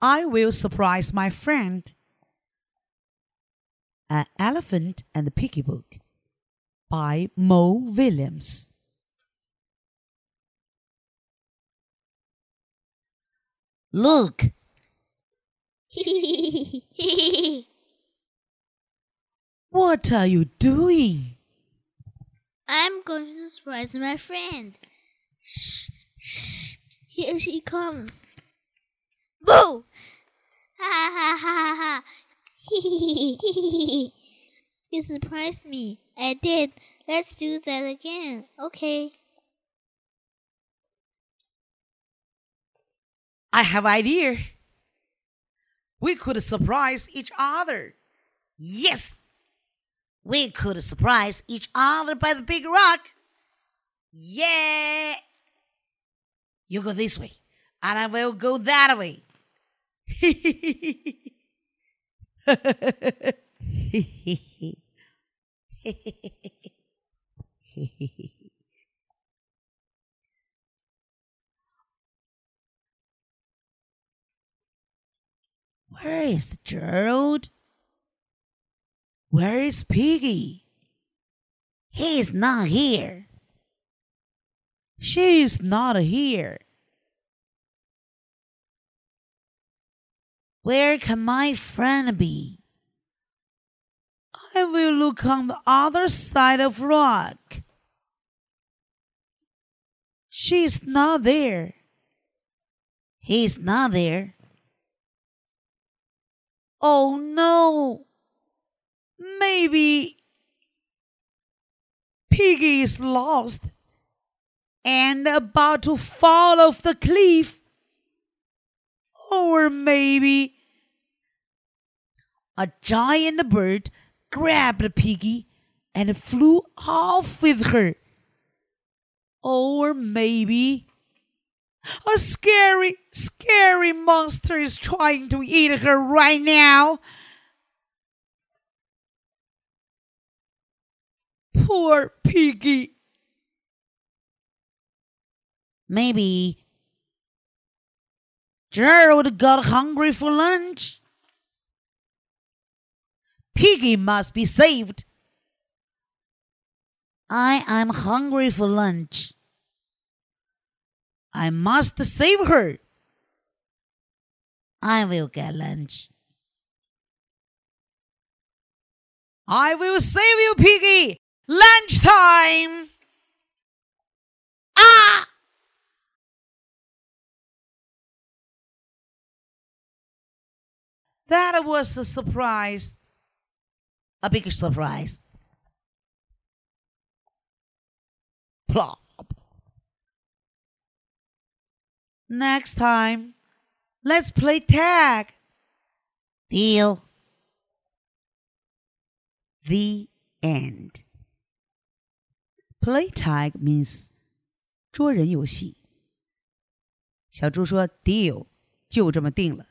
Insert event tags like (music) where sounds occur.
I will surprise my friend. An Elephant and the Piggy Book by Mo Willems. Look, (laughs) What are you doing? I'm going to surprise my friend. Shh, shh. Here she comes. Boo! Ha ha ha ha. you surprised me. I did. Let's do that again. Okay. I have idea. We could surprise each other. yes, we could surprise each other by the big rock. Yeah. You go this way, and I will go that way. (laughs) Where is Gerald? Where is Piggy? He is not here. She is not here. Where can my friend be? I will look on the other side of rock. She is not there. He is not there. Oh no! Maybe Piggy is lost and about to fall off the cliff. Or maybe a giant bird grabbed Piggy and flew off with her. Or maybe a scary, scary monster is trying to eat her right now. Poor Piggy. Maybe Gerald got hungry for lunch. Piggy must be saved. I am hungry for lunch. I must save her. I will get lunch. I will save you, Piggy. Lunchtime. Ah! That was a surprise A big surprise. Plop. Next time, let's play tag. Deal. The end. Play tag means 捉人游戏。小猪说：“Deal，就这么定了。” ”